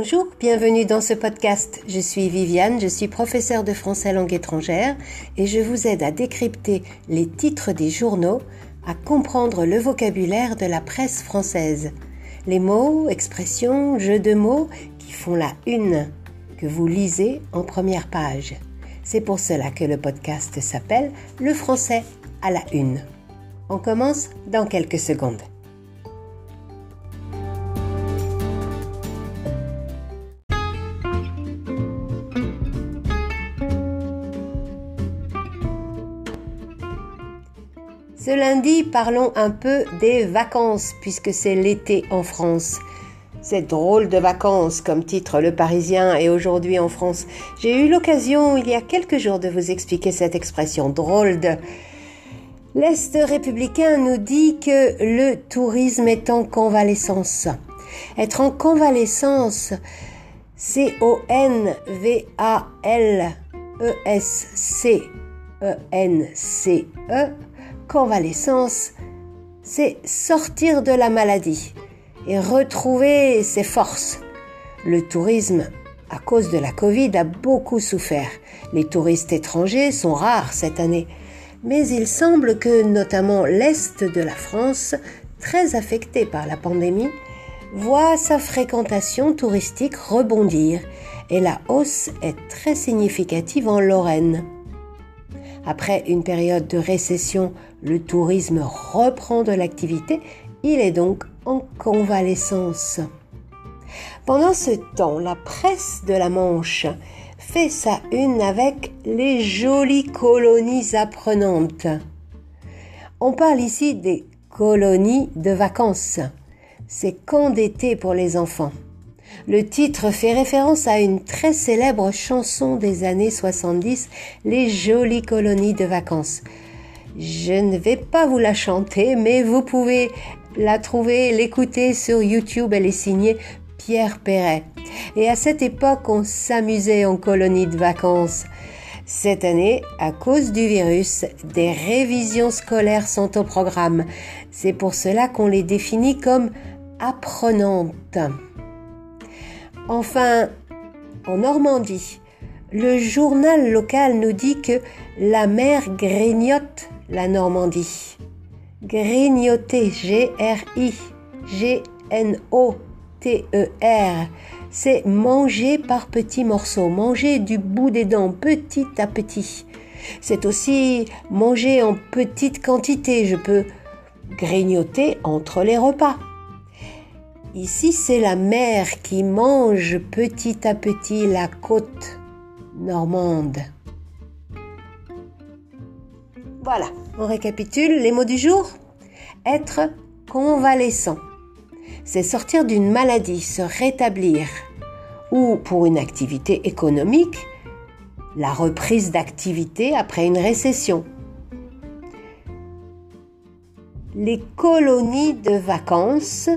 Bonjour, bienvenue dans ce podcast. Je suis Viviane, je suis professeure de français langue étrangère et je vous aide à décrypter les titres des journaux, à comprendre le vocabulaire de la presse française. Les mots, expressions, jeux de mots qui font la une que vous lisez en première page. C'est pour cela que le podcast s'appelle Le français à la une. On commence dans quelques secondes. Ce lundi, parlons un peu des vacances, puisque c'est l'été en France. C'est drôle de vacances, comme titre Le Parisien et aujourd'hui en France. J'ai eu l'occasion, il y a quelques jours, de vous expliquer cette expression drôle de... L'Est républicain nous dit que le tourisme est en convalescence. Être en convalescence, C-O-N-V-A-L-E-S-C-E-N-C-E, convalescence, c'est sortir de la maladie et retrouver ses forces. Le tourisme, à cause de la Covid, a beaucoup souffert. Les touristes étrangers sont rares cette année. Mais il semble que notamment l'Est de la France, très affecté par la pandémie, voit sa fréquentation touristique rebondir et la hausse est très significative en Lorraine. Après une période de récession, le tourisme reprend de l'activité, il est donc en convalescence. Pendant ce temps, la presse de la Manche fait sa une avec les jolies colonies apprenantes. On parle ici des colonies de vacances. C'est camp d'été pour les enfants. Le titre fait référence à une très célèbre chanson des années 70, Les jolies colonies de vacances. Je ne vais pas vous la chanter, mais vous pouvez la trouver, l'écouter sur YouTube. Elle est signée Pierre Perret. Et à cette époque, on s'amusait en colonie de vacances. Cette année, à cause du virus, des révisions scolaires sont au programme. C'est pour cela qu'on les définit comme apprenantes. Enfin, en Normandie, le journal local nous dit que la mer grignote la Normandie. Grignoter, G-R-I, G-N-O-T-E-R, c'est manger par petits morceaux, manger du bout des dents, petit à petit. C'est aussi manger en petite quantité, je peux grignoter entre les repas. Ici, c'est la mer qui mange petit à petit la côte normande. Voilà, on récapitule les mots du jour. Être convalescent, c'est sortir d'une maladie, se rétablir. Ou pour une activité économique, la reprise d'activité après une récession. Les colonies de vacances,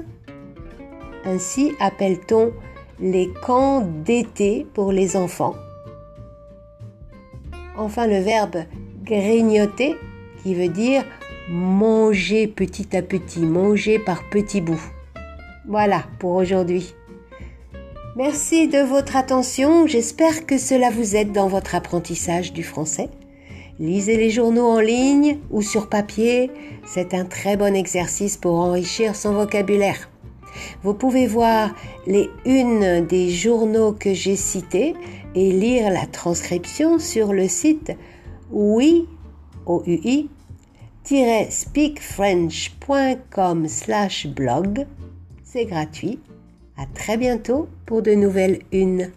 ainsi appelle-t-on les camps d'été pour les enfants. Enfin, le verbe grignoter qui veut dire manger petit à petit, manger par petits bouts. Voilà pour aujourd'hui. Merci de votre attention, j'espère que cela vous aide dans votre apprentissage du français. Lisez les journaux en ligne ou sur papier, c'est un très bon exercice pour enrichir son vocabulaire. Vous pouvez voir les unes des journaux que j'ai cités et lire la transcription sur le site oui, OUI, speakfrench.com slash blog. C'est gratuit. À très bientôt pour de nouvelles unes.